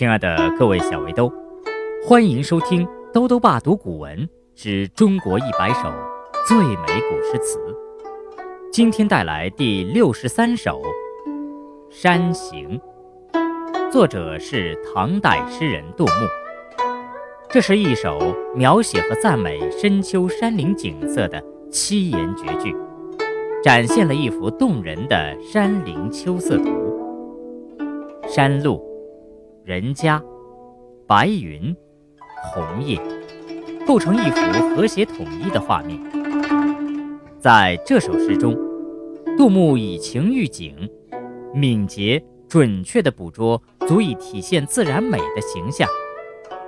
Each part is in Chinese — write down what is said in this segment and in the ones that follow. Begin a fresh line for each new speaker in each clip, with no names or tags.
亲爱的各位小围兜，欢迎收听《兜兜爸读古文之中国一百首最美古诗词》。今天带来第六十三首《山行》，作者是唐代诗人杜牧。这是一首描写和赞美深秋山林景色的七言绝句，展现了一幅动人的山林秋色图。山路。人家、白云、红叶，构成一幅和谐统一的画面。在这首诗中，杜牧以情喻景，敏捷准确地捕捉足以体现自然美的形象，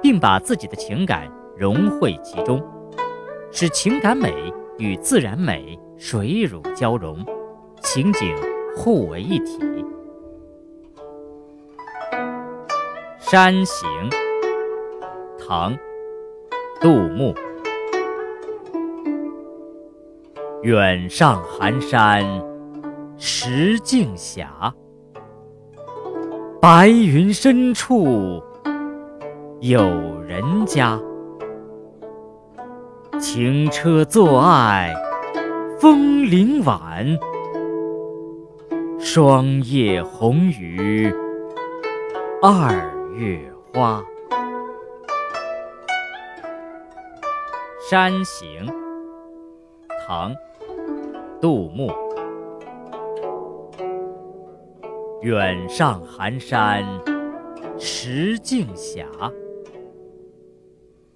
并把自己的情感融汇其中，使情感美与自然美水乳交融，情景互为一体。《山行》唐·杜牧。远上寒山石径斜，白云深处有人家。停车坐爱枫林晚，霜叶红于二。月花，《山行》唐·杜牧。远上寒山石径斜，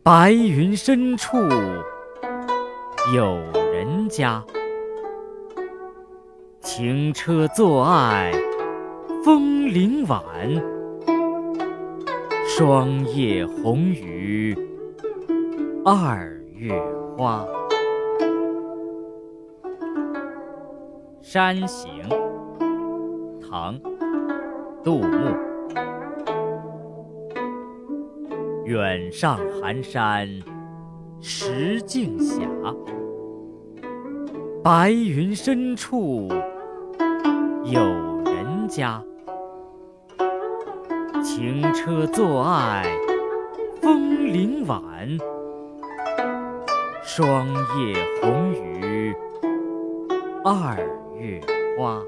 白云深处有人家。停车坐爱枫林晚。霜叶红于二月花，《山行》唐·杜牧。远上寒山石径斜，白云深处有人家。停车坐爱枫林晚，霜叶红于二月花。